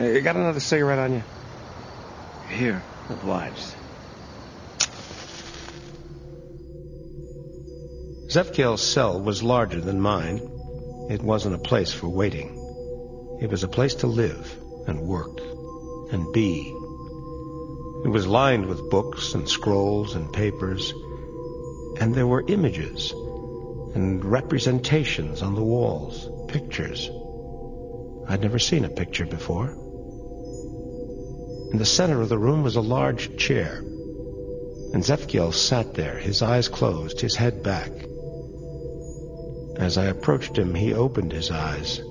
Hey, you got another cigarette on you? Here. Obliged. Zephkiel's cell was larger than mine. It wasn't a place for waiting. It was a place to live and work and be. It was lined with books and scrolls and papers, and there were images and representations on the walls, pictures. I'd never seen a picture before. In the center of the room was a large chair, and Zephkiel sat there, his eyes closed, his head back. As I approached him, he opened his eyes.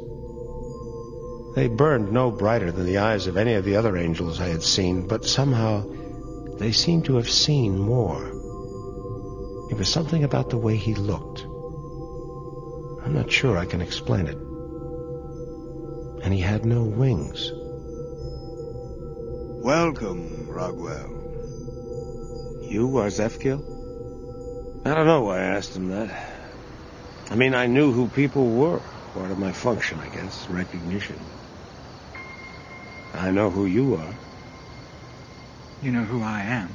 They burned no brighter than the eyes of any of the other angels I had seen, but somehow they seemed to have seen more. It was something about the way he looked. I'm not sure I can explain it. And he had no wings. Welcome, Raguel. You are Zephkiel? I don't know why I asked him that. I mean, I knew who people were. Part of my function, I guess. Recognition. I know who you are. You know who I am.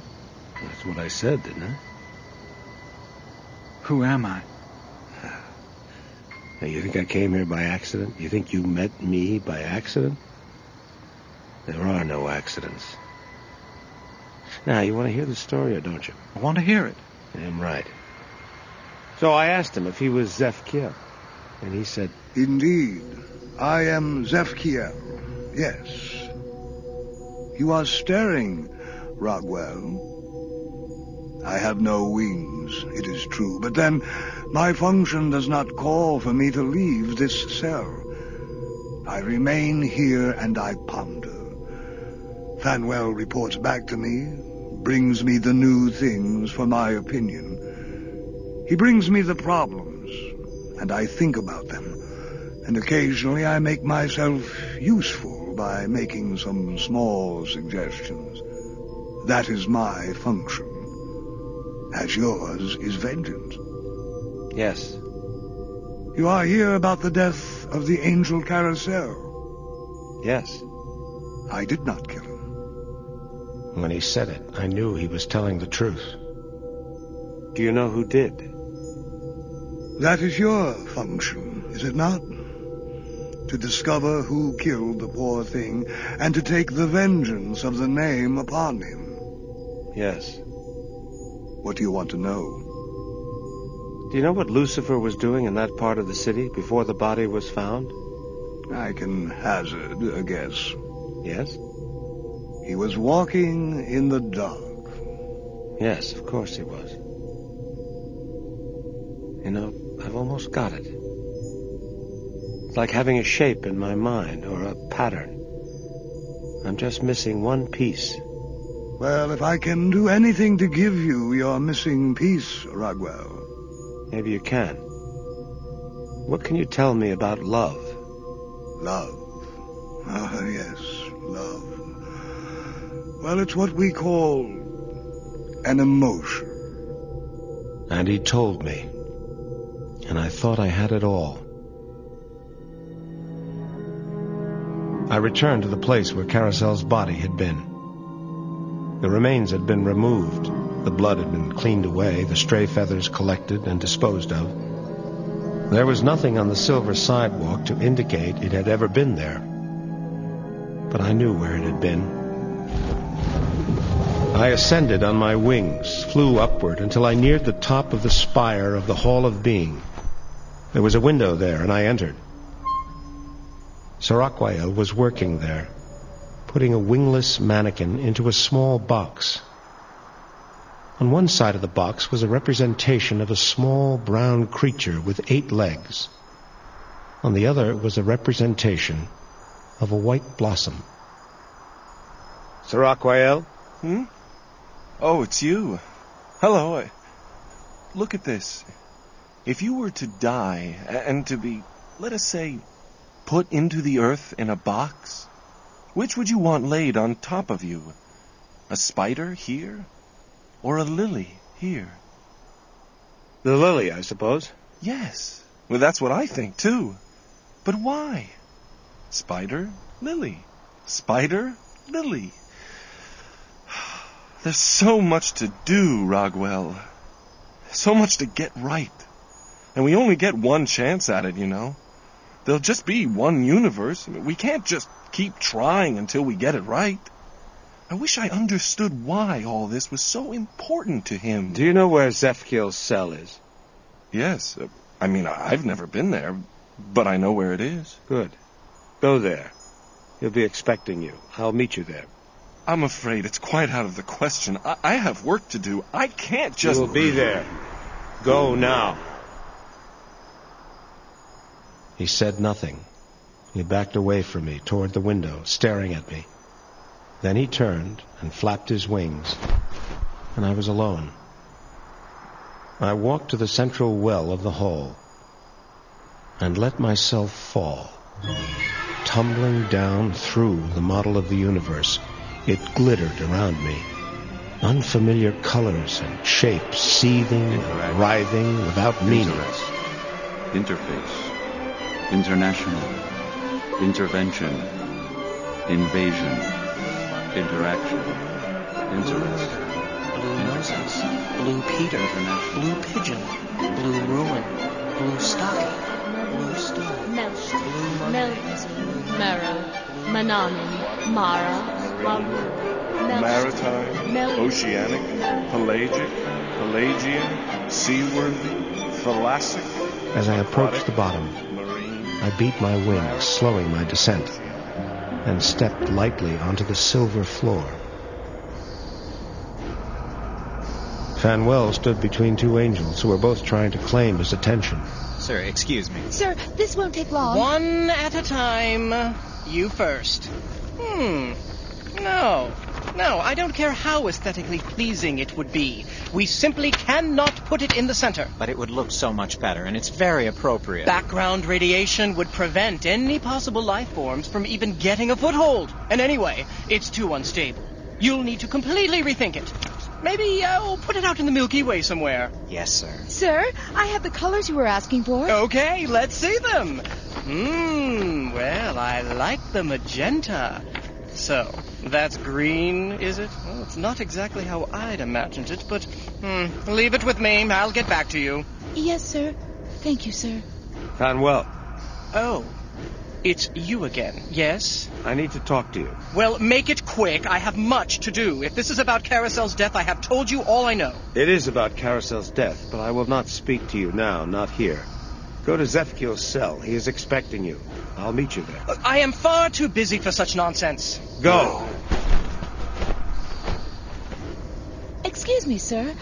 That's what I said, didn't I? Who am I? Now, you think I came here by accident? You think you met me by accident? There are no accidents. Now, you want to hear the story or don't you? I want to hear it. Damn right. So I asked him if he was Zephkiel. And he said, Indeed, I am Zephkiel. Yes. You are staring, Raguel. I have no wings, it is true, but then my function does not call for me to leave this cell. I remain here and I ponder. Phanuel reports back to me, brings me the new things for my opinion. He brings me the problems, and I think about them. And occasionally I make myself useful by making some small suggestions. That is my function. As yours is vengeance. Yes. You are here about the death of the angel Carasel. Yes. I did not kill him. When he said it, I knew he was telling the truth. Do you know who did? That is your function, is it not? To discover who killed the poor thing and to take the vengeance of the name upon him. Yes. What do you want to know? Do you know what Lucifer was doing in that part of the city before the body was found? I can hazard a guess. Yes? He was walking in the dark. Yes, of course he was. You know, I've almost got it. It's like having a shape in my mind or a pattern. I'm just missing one piece. Well, if I can do anything to give you your missing piece, Raguel. Maybe you can. What can you tell me about love? Love. Ah, yes, love. Well, it's what we call an emotion. And he told me. And I thought I had it all. I returned to the place where Carasel's body had been. The remains had been removed. The blood had been cleaned away, the stray feathers collected and disposed of. There was nothing on the silver sidewalk to indicate it had ever been there. But I knew where it had been. I ascended on my wings, flew upward until I neared the top of the spire of the Hall of Being. There was a window there, and I entered. Saraquael was working there, putting a wingless mannequin into a small box. On one side of the box was a representation of a small brown creature with eight legs. On the other was a representation of a white blossom. Saraquael? Hmm? Oh, it's you. Hello. Look at this. If you were to die and to be, let us say, put into the earth in a box, which would you want laid on top of you? A spider here? Or a lily here? The lily, I suppose. Yes. Well, that's what I think, too. But why? Spider, lily. Spider? Lily? There's so much to do, Raguel. So much to get right. And we only get one chance at it, you know. There'll just be one universe. We can't just keep trying until we get it right. I wish I understood why all this was so important to him. Do you know where Zephkiel's cell is? Yes. I mean, I've never been there, but I know where it is. Good. Go there. He'll be expecting you. I'll meet you there. I'm afraid it's quite out of the question. I, I have work to do. I can't just. You will be there. Go now. He said nothing. He backed away from me toward the window, staring at me. Then he turned and flapped his wings, and I was alone. I walked to the central well of the hall and let myself fall, tumbling down through the model of the universe. It glittered around me. Unfamiliar colors and shapes, seething and writhing without meaning. Interface. International. Intervention. Invasion. Interaction. Interest. Blue Moses. blue Peter, blue pigeon, blue ruin, blue stocking, blue stone, Melch, Melt, Merrow, Mananin, Mara, Waru, Melch, Maritime, Mel- oceanic, pelagic, Pelagian, seaworthy, thalassic. As I approached the bottom, I beat my wings, slowing my descent, and stepped lightly onto the silver floor. Phanuel stood between two angels who were both trying to claim his attention. Sir, excuse me. Sir, this won't take long. One at a time. You first. Hmm. No. No, I don't care how aesthetically pleasing it would be. We simply cannot put it in the center. But it would look so much better, and it's very appropriate. Background radiation would prevent any possible life forms from even getting a foothold. And anyway, it's too unstable. You'll need to completely rethink it. Maybe uh, put it out in the Milky Way somewhere. Yes, sir. Sir, I have the colors you were asking for. Okay, let's see them. Hmm, well, I like the magenta. So, that's green, is it? Well, it's not exactly how I'd imagined it, but hmm, leave it with me. I'll get back to you. Yes, sir. Thank you, sir. Phanuel, Oh, it's you again, yes? I need to talk to you. Well, make it quick. I have much to do. If this is about Carasel's death, I have told you all I know. It is about Carasel's death, but I will not speak to you now, not here. Go to Zephkiel's cell. He is expecting you. I'll meet you there. I am far too busy for such nonsense. Go! Excuse me, sir.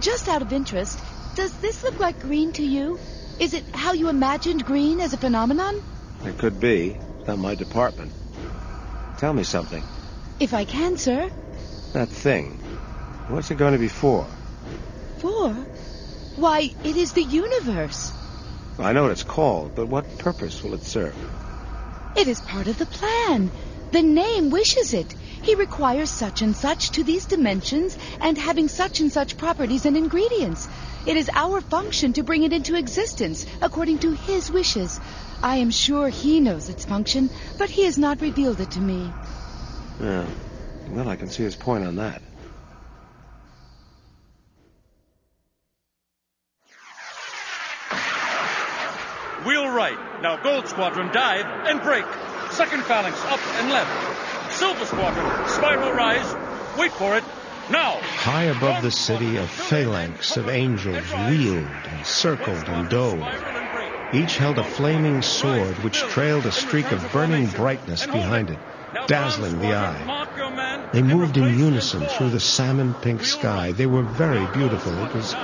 Just out of interest, does this look like green to you? Is it how you imagined green as a phenomenon? It could be. It's not my department. Tell me something. If I can, sir. That thing. What's it going to be for? For? Why, it is the universe. I know what it's called, but what purpose will it serve? It is part of the plan. The name wishes it. He requires such and such to these dimensions and having such and such properties and ingredients. It is our function to bring it into existence according to his wishes. I am sure he knows its function, but he has not revealed it to me. Yeah. Well, I can see his point on that. Wheel right. Now Gold Squadron dive and break. Second phalanx up and left. Silver Squadron spiral rise. Wait for it. Now. High above the city, a phalanx of angels wheeled and circled and dove. Each held a flaming sword which trailed a streak of burning brightness behind it, dazzling the eye. They moved in unison through the salmon pink sky. They were very beautiful. It was,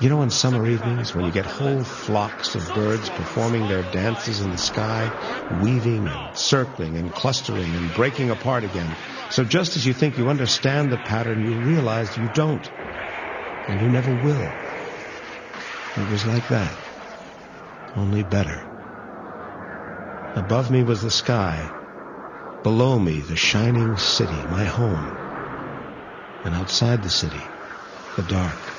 you know, on summer evenings when you get whole flocks of birds performing their dances in the sky, weaving and circling and clustering and breaking apart again. So just as you think you understand the pattern, you realize you don't. And you never will. It was like that. Only better. Above me was the sky. Below me, the shining city, my home. And outside the city, the dark.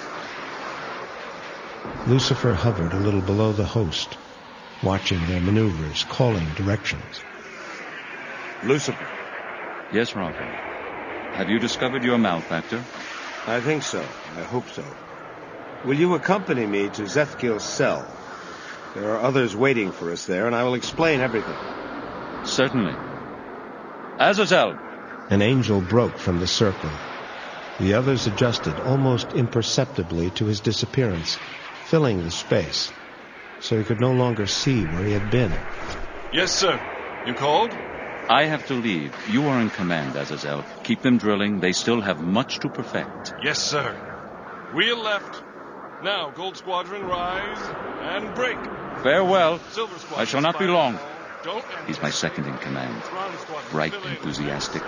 Lucifer hovered a little below the host, watching their maneuvers, calling directions. Lucifer. Yes, Rafa. Have you discovered your malefactor? I think so. I hope so. Will you accompany me to Zephkiel's cell? There are others waiting for us there, and I will explain everything. Certainly. Azazel! An angel broke from the circle. The others adjusted almost imperceptibly to his disappearance, filling the space, so he could no longer see where he had been. Yes, sir. You called? I have to leave. You are in command, Azazel. Keep them drilling. They still have much to perfect. Yes, sir. Wheel left. Now, Gold Squadron, rise and break. Farewell. Silver Squadron, I shall not be long. Don't He's my second in command. Ground Bright, enthusiastic.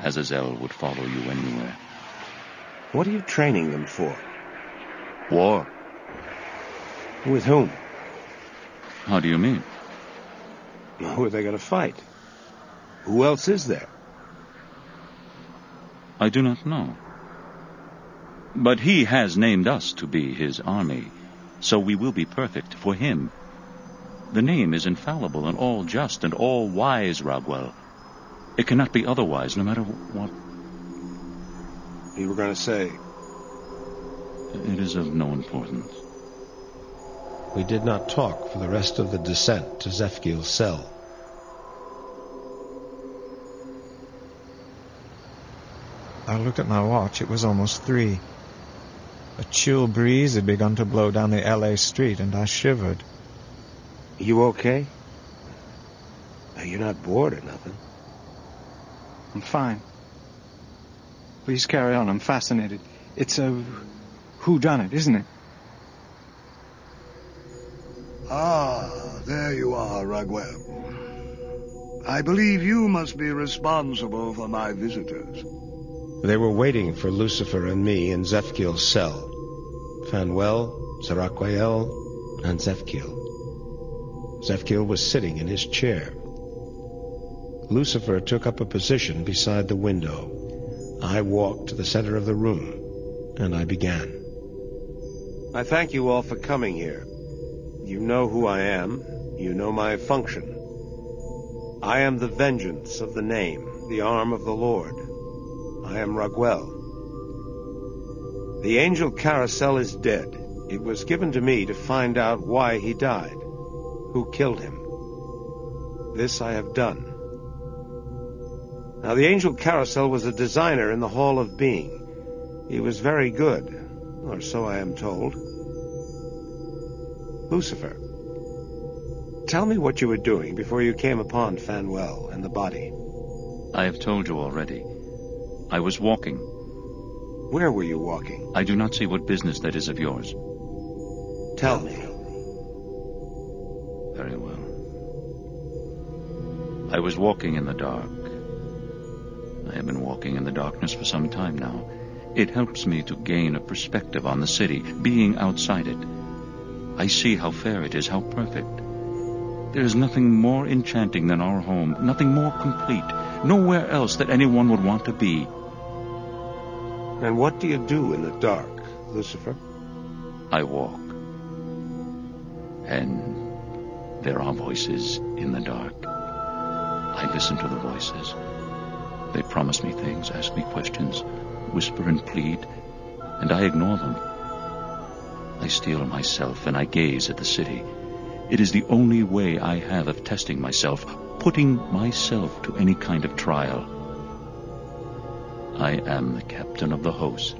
Azazel would follow you anywhere. What are you training them for? War. With whom? How do you mean? Who are they going to fight? Who else is there? I do not know. But he has named us to be his army, so we will be perfect for him. The name is infallible and all just and all wise, Raguel. It cannot be otherwise, no matter what. You were going to say. It is of no importance. We did not talk for the rest of the descent to Zephkiel's cell. I looked at my watch. It was almost three. A chill breeze had begun to blow down the L.A. street, and I shivered. You okay? You're not bored or nothing. I'm fine. Please carry on. I'm fascinated. It's a who done it, isn't it? Ah, there you are, Raguel. I believe you must be responsible for my visitors. They were waiting for Lucifer and me in Zephkiel's cell. Phanuel, Saraquael, and Zephkiel. Zephkiel was sitting in his chair. Lucifer took up a position beside the window. I walked to the center of the room, and I began. I thank you all for coming here. You know who I am. You know my function. I am the vengeance of the name, the arm of the Lord. I am Raguel. The angel Carasel is dead. It was given to me to find out why he died, who killed him. This I have done. Now, the angel Carasel was a designer in the Hall of Being. He was very good, or so I am told. Lucifer, tell me what you were doing before you came upon Phanuel and the body. I have told you already. I was walking. Where were you walking? I do not see what business that is of yours. Tell me. Very well. I was walking in the dark. I have been walking in the darkness for some time now. It helps me to gain a perspective on the city, being outside it. I see how fair it is, how perfect. There is nothing more enchanting than our home, nothing more complete, nowhere else that anyone would want to be. And what do you do in the dark, Lucifer? I walk. And there are voices in the dark. I listen to the voices. They promise me things, ask me questions, whisper and plead, and I ignore them. I steel myself and I gaze at the city. It is the only way I have of testing myself, putting myself to any kind of trial. I am the captain of the host.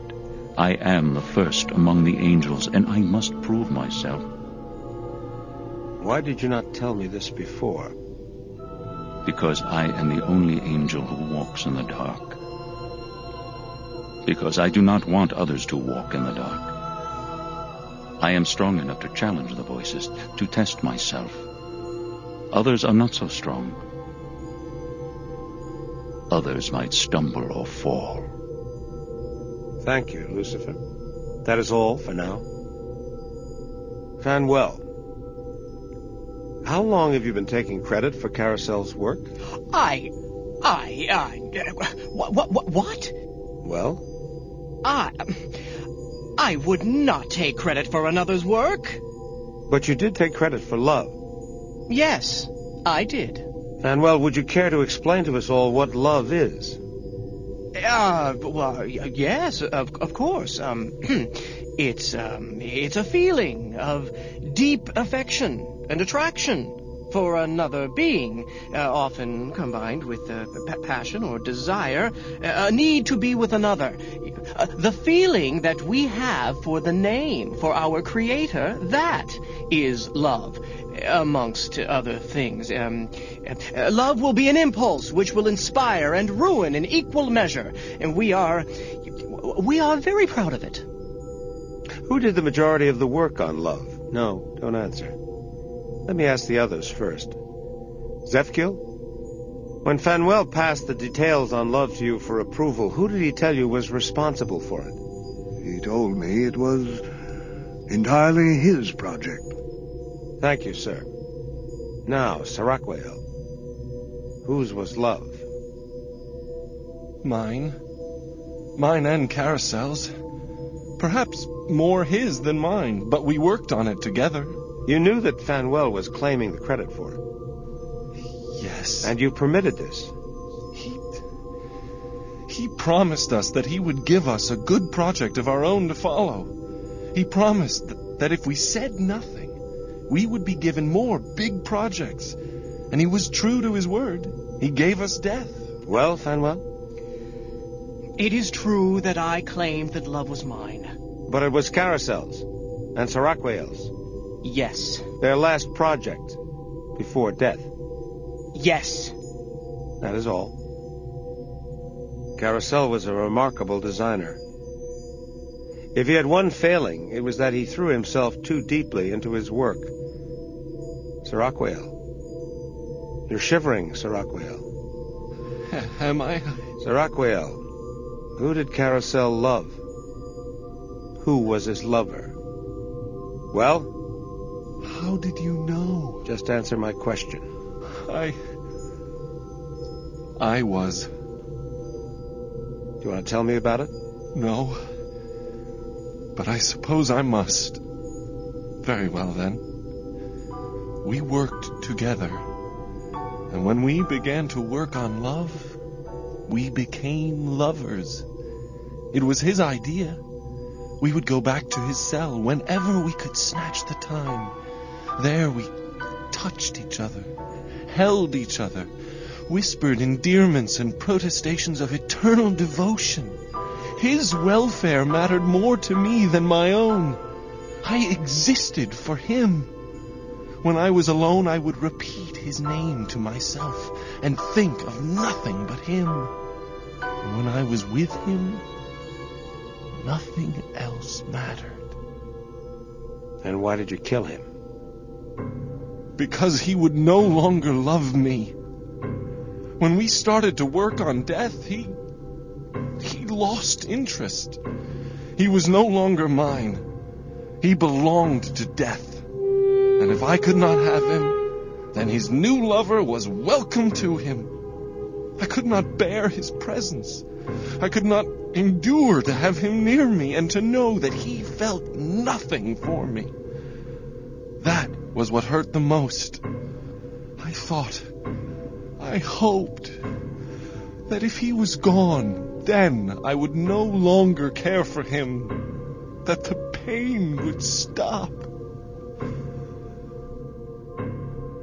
I am the first among the angels, and I must prove myself. Why did you not tell me this before? Because I am the only angel who walks in the dark. Because I do not want others to walk in the dark. I am strong enough to challenge the voices, to test myself. Others are not so strong. Others might stumble or fall. Thank you, Lucifer. That is all for now. Phanuel, how long have you been taking credit for Carasel's work? I. I. I. Uh, what? What? What? Well, I. I would not take credit for another's work. but you did take credit for love. Yes, I did. Phanuel, would you care to explain to us all what love is? Uh, well, yes, of, of course. Um, it's, um, it's a feeling of deep affection and attraction for another being, uh, often combined with uh, pa- passion or desire, uh, a need to be with another. Uh, the feeling that we have for the name, for our Creator, that is love, amongst other things. Um, uh, love will be an impulse which will inspire and ruin in equal measure, and we are, we are very proud of it. Who did the majority of the work on love? No, don't answer. Let me ask the others first. Zephkiel? When Phanuel passed the details on love to you for approval, who did he tell you was responsible for it? He told me it was entirely his project. Thank you, sir. Now, Saraquael. Whose was love? Mine. Mine and Carasel's. Perhaps more his than mine, but we worked on it together. You knew that Phanuel was claiming the credit for it. Yes. And you permitted this. He, he promised us that he would give us a good project of our own to follow. He promised that, that if we said nothing, we would be given more big projects. And he was true to his word. He gave us death. Well, Phanuel? It is true that I claimed that love was mine. But it was Carasel's and Saraquael's. Yes. Their last project before death. Yes. That is all. Carasel was a remarkable designer. If he had one failing, it was that he threw himself too deeply into his work. Saraquael. You're shivering, Saraquael. Am I? Saraquael. Who did Carasel love? Who was his lover? Well? How did you know? Just answer my question. I. I was. Do you want to tell me about it? No. But I suppose I must. Very well then. We worked together. And when we began to work on love, we became lovers. It was his idea. We would go back to his cell whenever we could snatch the time. There we touched each other, held each other, whispered endearments and protestations of eternal devotion. His welfare mattered more to me than my own. I existed for him. When I was alone, I would repeat his name to myself and think of nothing but him. When I was with him, nothing else mattered. And why did you kill him? Because he would no longer love me. When we started to work on death, he. he lost interest. He was no longer mine. He belonged to death. And if I could not have him, then his new lover was welcome to him. I could not bear his presence. I could not endure to have him near me and to know that he felt nothing for me. That was what hurt the most. I thought, I hoped that if he was gone, then I would no longer care for him, that the pain would stop.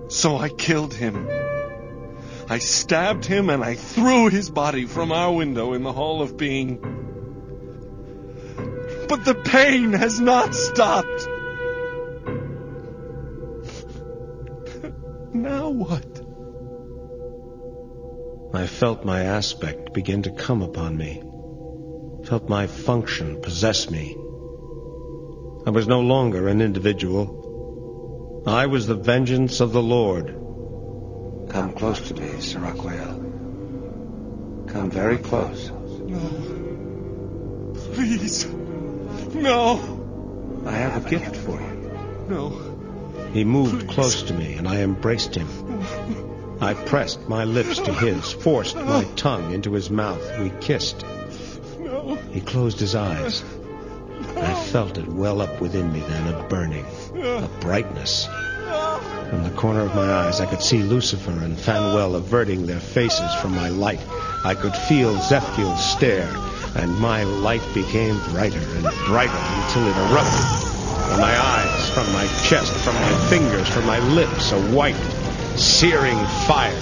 So I killed him. I stabbed him and I threw his body from our window in the Hall of Being. But the pain has not stopped. What? I felt my aspect begin to come upon me. Felt my function possess me. I was no longer an individual. I was the vengeance of the Lord. Come close to me, Saraquael. Come very close. No. Please. No. I have a gift for you. No. He moved close to me, and I embraced him. I pressed my lips to his, forced my tongue into his mouth. We kissed. He closed his eyes. I felt it well up within me then, a burning, a brightness. From the corner of my eyes, I could see Lucifer and Phanuel averting their faces from my light. I could feel Zephkiel stare, and my light became brighter and brighter until it erupted. From my eyes, from my chest, from my fingers, from my lips, a white, searing fire.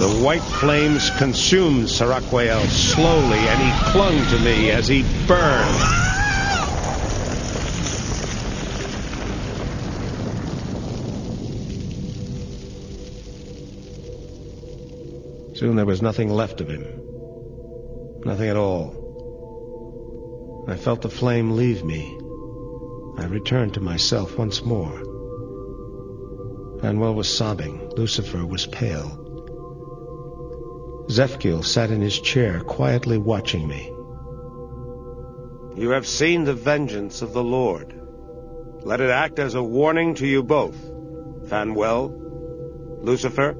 The white flames consumed Saraquael slowly, and he clung to me as he burned. Soon there was nothing left of him. Nothing at all. I felt the flame leave me. I returned to myself once more. Phanuel was sobbing. Lucifer was pale. Zephkiel sat in his chair, quietly watching me. You have seen the vengeance of the Lord. Let it act as a warning to you both. Phanuel, Lucifer,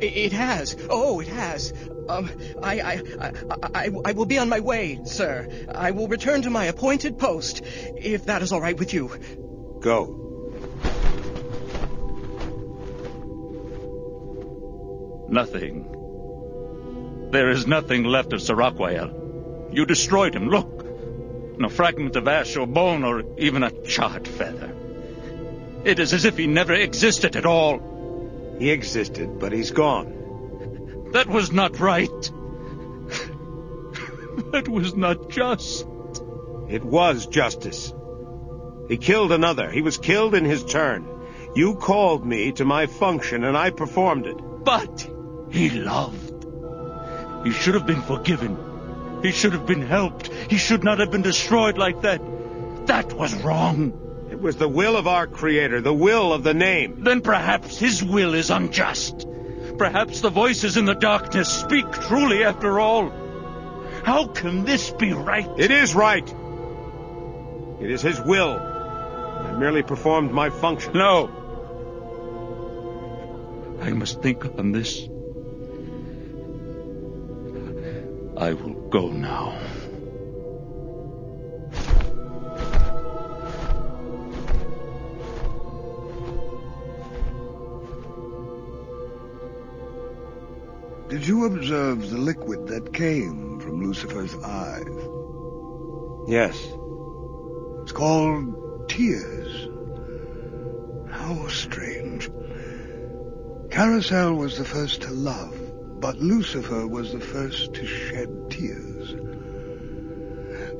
it has. Oh, it has. Um, I, I, I, I, I will be on my way, sir. I will return to my appointed post, if that is all right with you. Go. Nothing. There is nothing left of Saraquael. You destroyed him. Look. No fragment of ash or bone or even a charred feather. It is as if he never existed at all. He existed, but he's gone. That was not right. that was not just. It was justice. He killed another. He was killed in his turn. You called me to my function, and I performed it. But he loved. He should have been forgiven. He should have been helped. He should not have been destroyed like that. That was wrong. It was the will of our Creator, the will of the name. Then perhaps His will is unjust. Perhaps the voices in the darkness speak truly after all. How can this be right? It is right. It is His will. I merely performed my function. No. I must think on this. I will go now. Did you observe the liquid that came from Lucifer's eyes? Yes. It's called tears. How strange. Carasel was the first to love, but Lucifer was the first to shed tears.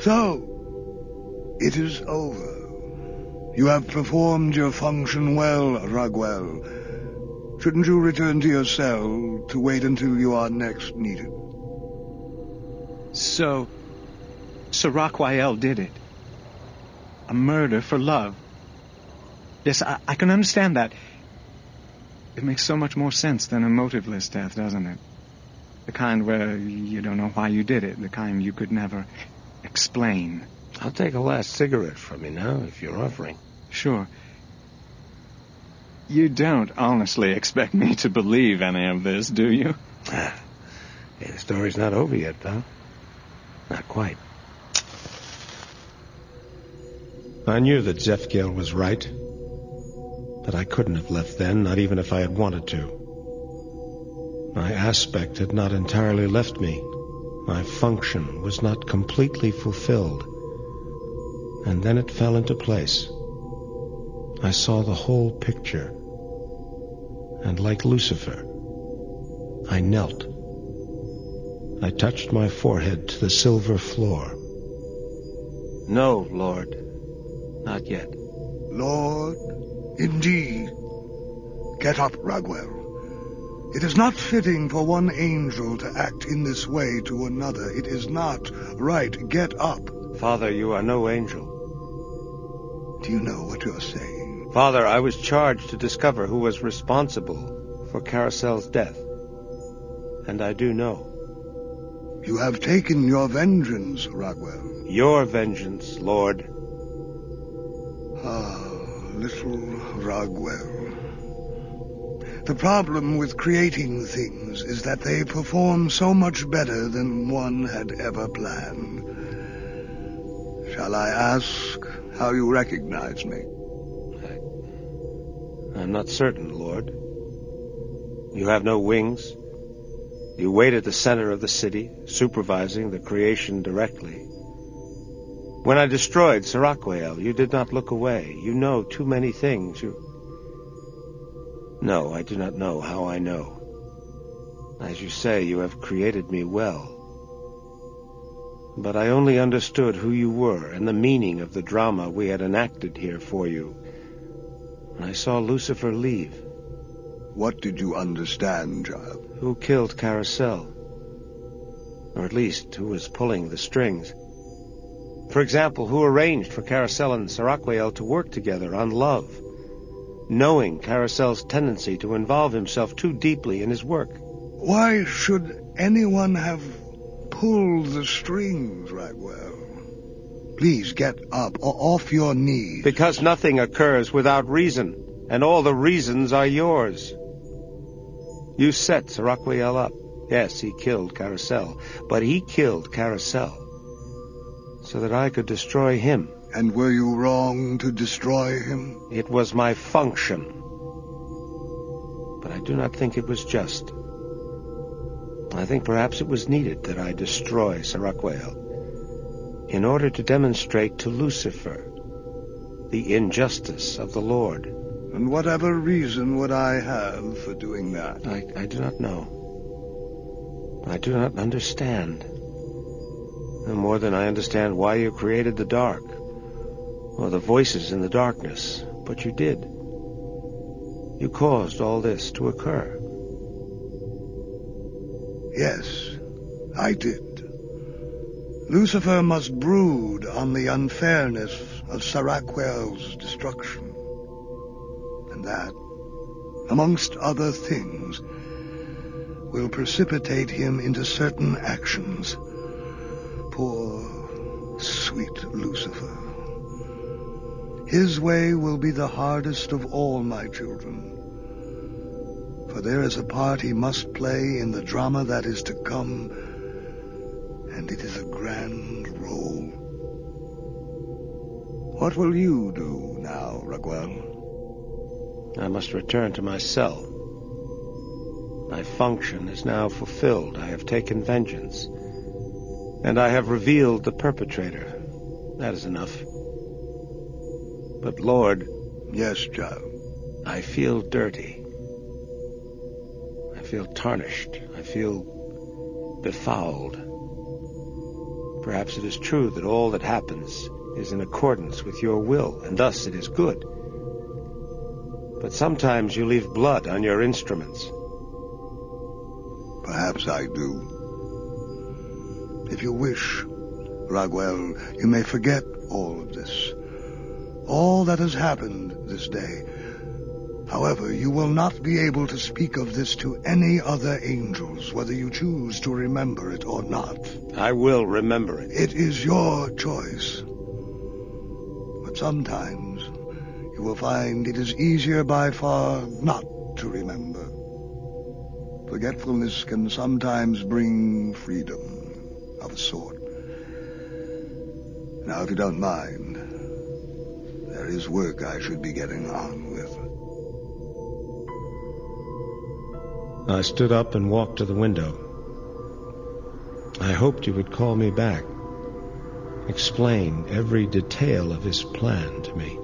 So, it is over. You have performed your function well, Raguel. Shouldn't you return to your cell to wait until you are next needed? So, Saraquael did it. A murder for love. Yes, I, I can understand that. It makes so much more sense than a motiveless death, doesn't it? The kind where you don't know why you did it, the kind you could never explain. I'll take a last cigarette from you now, if you're offering. Sure. You don't honestly expect me to believe any of this, do you? hey, the story's not over yet, pal. Not quite. I knew that Zephkiel was right. But I couldn't have left then, not even if I had wanted to. My aspect had not entirely left me. My function was not completely fulfilled. And then it fell into place. I saw the whole picture and like Lucifer, I knelt. I touched my forehead to the silver floor. No, Lord, not yet. Lord, indeed. Get up, Raguel. It is not fitting for one angel to act in this way to another. It is not right. Get up. Father, you are no angel. Do you know what you're saying? Father, I was charged to discover who was responsible for Carasel's death. And I do know. You have taken your vengeance, Raguel. Your vengeance, Lord. Ah, little Raguel. The problem with creating things is that they perform so much better than one had ever planned. Shall I ask how you recognize me? I'm not certain, Lord. You have no wings. You wait at the center of the city, supervising the creation directly. When I destroyed Saraquael, you did not look away. You know too many things. You... No, I do not know how I know. As you say, you have created me well. But I only understood who you were and the meaning of the drama we had enacted here for you when I saw Lucifer leave. What did you understand, child? Who killed Carasel? Or at least, who was pulling the strings? For example, who arranged for Carasel and Saraquael to work together on love, knowing Carasel's tendency to involve himself too deeply in his work? Why should anyone have pulled the strings, Raguel? Please get up, or off your knees. Because nothing occurs without reason, and all the reasons are yours. You set Saraquael up. Yes, he killed Carasel, but he killed Carasel so that I could destroy him. And were you wrong to destroy him? It was my function. But I do not think it was just. I think perhaps it was needed that I destroy Saraquael in order to demonstrate to Lucifer the injustice of the Lord. And whatever reason would I have for doing that? I, I do not know. I do not understand. No more than I understand why you created the dark, or the voices in the darkness, but you did. You caused all this to occur. Yes, I did. Lucifer must brood on the unfairness of Saraquael's destruction. And that, amongst other things, will precipitate him into certain actions. Poor, sweet Lucifer. His way will be the hardest of all my children for there is a part he must play in the drama that is to come, and it is a grand role. What will you do now, Raguel? I must return to my cell. My function is now fulfilled. I have taken vengeance. And I have revealed the perpetrator. That is enough. But, Lord... Yes, child. I feel dirty I feel tarnished. I feel befouled. Perhaps it is true that all that happens is in accordance with your will, and thus it is good. But sometimes you leave blood on your instruments. Perhaps I do. If you wish, Raguel, you may forget all of this. All that has happened this day However, you will not be able to speak of this to any other angels, whether you choose to remember it or not. I will remember it. It is your choice. But sometimes you will find it is easier by far not to remember. Forgetfulness can sometimes bring freedom of a sort. Now, if you don't mind, there is work I should be getting on with. I stood up and walked to the window. I hoped he would call me back, explain every detail of his plan to me,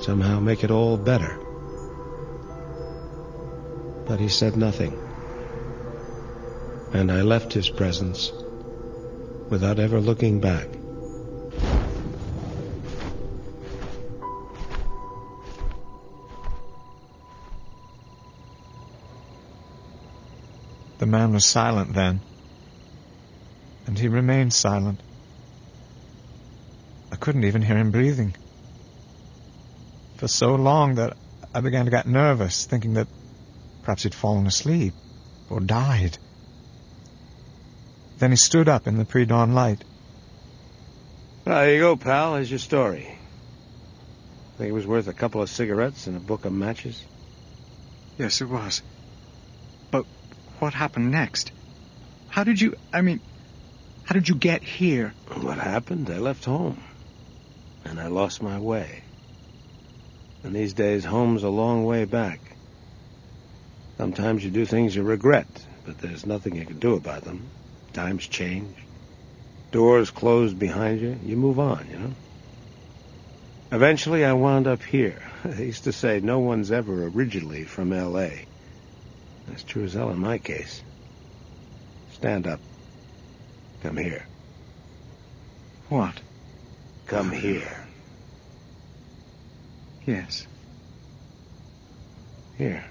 somehow make it all better. But he said nothing, and I left his presence without ever looking back. The man was silent then, and he remained silent. I couldn't even hear him breathing. For so long that I began to get nervous, thinking that perhaps he'd fallen asleep or died. Then he stood up in the pre-dawn light. Well, there you go, pal. Here's your story. Think it was worth a couple of cigarettes and a book of matches? Yes, it was. What happened next? How did you, I mean, how did you get here? What happened? I left home. And I lost my way. And these days, home's a long way back. Sometimes you do things you regret, but there's nothing you can do about them. Times change. Doors close behind you. You move on, you know? Eventually, I wound up here. They used to say no one's ever originally from L.A. That's true as hell in my case. Stand up. Come here. What? Come here. Yes. Here.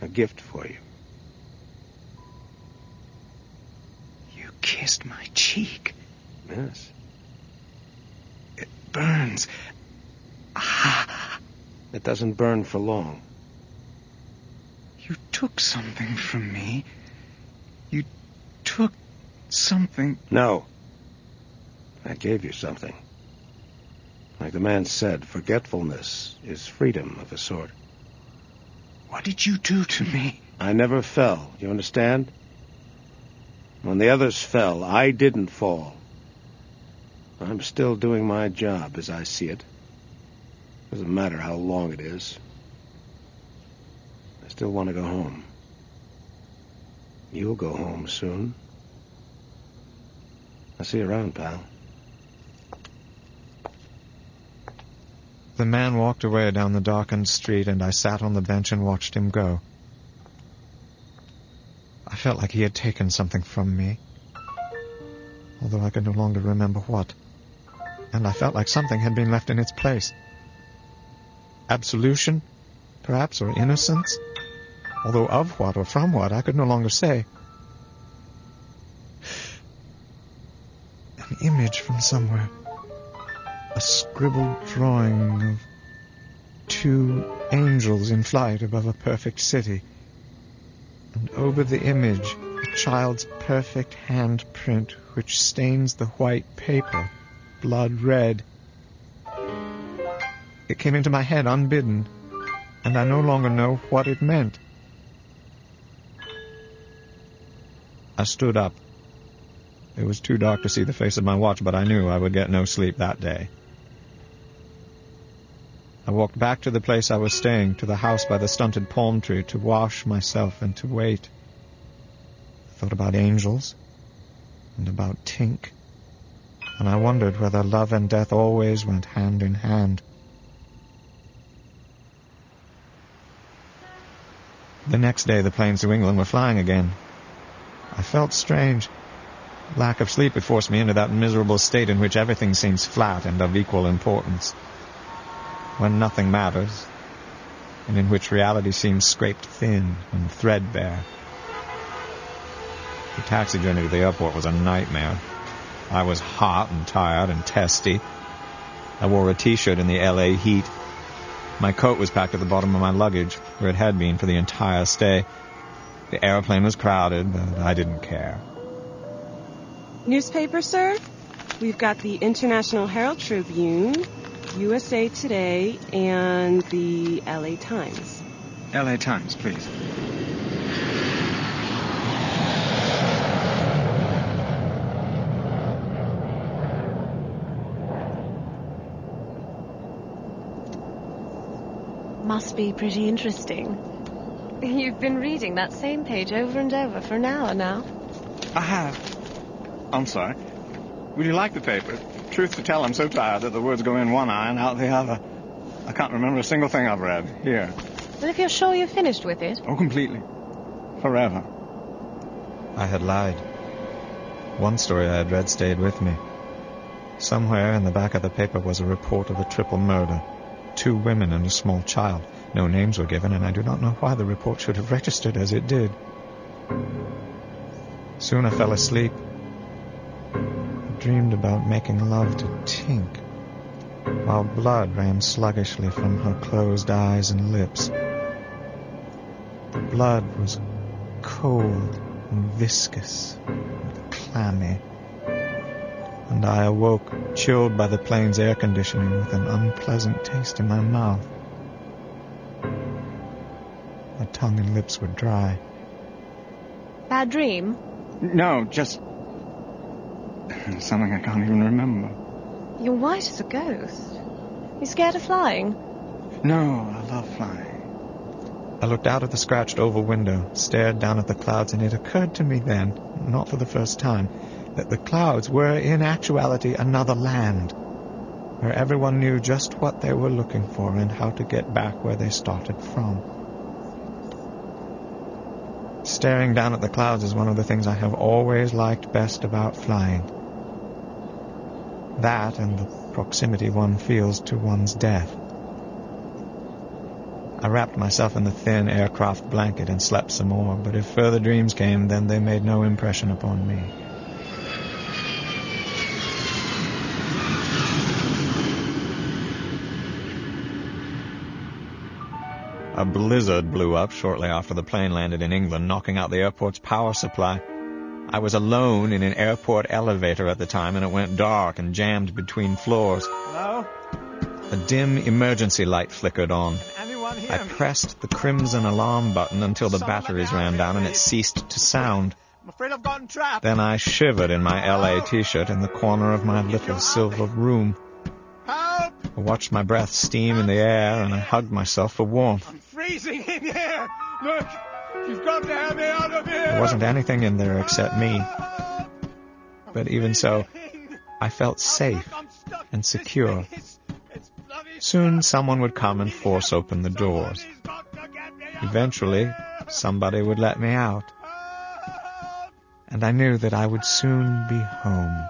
A gift for you. You kissed my cheek. Yes. It burns. Ah. It doesn't burn for long. You took something from me. You took something. No. I gave you something. Like the man said, forgetfulness is freedom of a sort. What did you do to me? I never fell. You understand? When the others fell, I didn't fall. I'm still doing my job as I see it. Doesn't matter how long it is. I still want to go home. You'll go home soon. I'll see you around, pal. The man walked away down the darkened street, and I sat on the bench and watched him go. I felt like he had taken something from me, although I could no longer remember what. And I felt like something had been left in its place. Absolution, perhaps, or innocence, although of what or from what I could no longer say. An image from somewhere a scribbled drawing of two angels in flight above a perfect city. And over the image, a child's perfect handprint which stains the white paper blood red. It came into my head unbidden, and I no longer know what it meant. I stood up. It was too dark to see the face of my watch, but I knew I would get no sleep that day. I walked back to the place I was staying, to the house by the stunted palm tree, to wash myself and to wait. I thought about angels and about Tink, and I wondered whether love and death always went hand in hand. The next day the planes to England were flying again. I felt strange. Lack of sleep had forced me into that miserable state in which everything seems flat and of equal importance when nothing matters, and in which reality seems scraped thin and threadbare. The taxi journey to the airport was a nightmare. I was hot and tired and testy. I wore a t-shirt in the LA heat. My coat was packed at the bottom of my luggage, where it had been for the entire stay. The airplane was crowded, but I didn't care. Newspaper, sir? We've got the International Herald Tribune, USA Today, and the LA Times. LA Times, please. Must be pretty interesting. You've been reading that same page over and over for an hour now. I have. I'm sorry. Would you like the paper? Truth to tell, I'm so tired that the words go in one eye and out the other. I can't remember a single thing I've read. Here. Well, if you're sure you're finished with it. Oh, completely. Forever. I had lied. One story I had read stayed with me. Somewhere in the back of the paper was a report of a triple murder. Two women and a small child. No names were given, and I do not know why the report should have registered as it did. Soon I fell asleep. I dreamed about making love to Tink, while blood ran sluggishly from her closed eyes and lips. The blood was cold and viscous and clammy, and I awoke chilled by the plane's air conditioning with an unpleasant taste in my mouth. My tongue and lips were dry. Bad dream? No, just something I can't even remember. You're white as a ghost. You scared of flying? No, I love flying. I looked out of the scratched oval window, stared down at the clouds, and it occurred to me then, not for the first time, that the clouds were in actuality another land, where everyone knew just what they were looking for and how to get back where they started from. Staring down at the clouds is one of the things I have always liked best about flying. That and the proximity one feels to one's death. I wrapped myself in the thin aircraft blanket and slept some more, but if further dreams came, then they made no impression upon me. A blizzard blew up shortly after the plane landed in England, knocking out the airport's power supply. I was alone in an airport elevator at the time, and it went dark and jammed between floors. Hello? A dim emergency light flickered on. I pressed the crimson alarm button until the batteries ran down and it ceased to sound. I'm afraid I've gotten trapped. Then I shivered in my LA t-shirt in the corner of my little silver room. Help! I watched my breath steam in the air and I hugged myself for warmth. Look, you've got to have me out of here. There wasn't anything in there except me. But even so, I felt safe and secure. Soon someone would come and force open the doors. Eventually, somebody would let me out. And I knew that I would soon be home.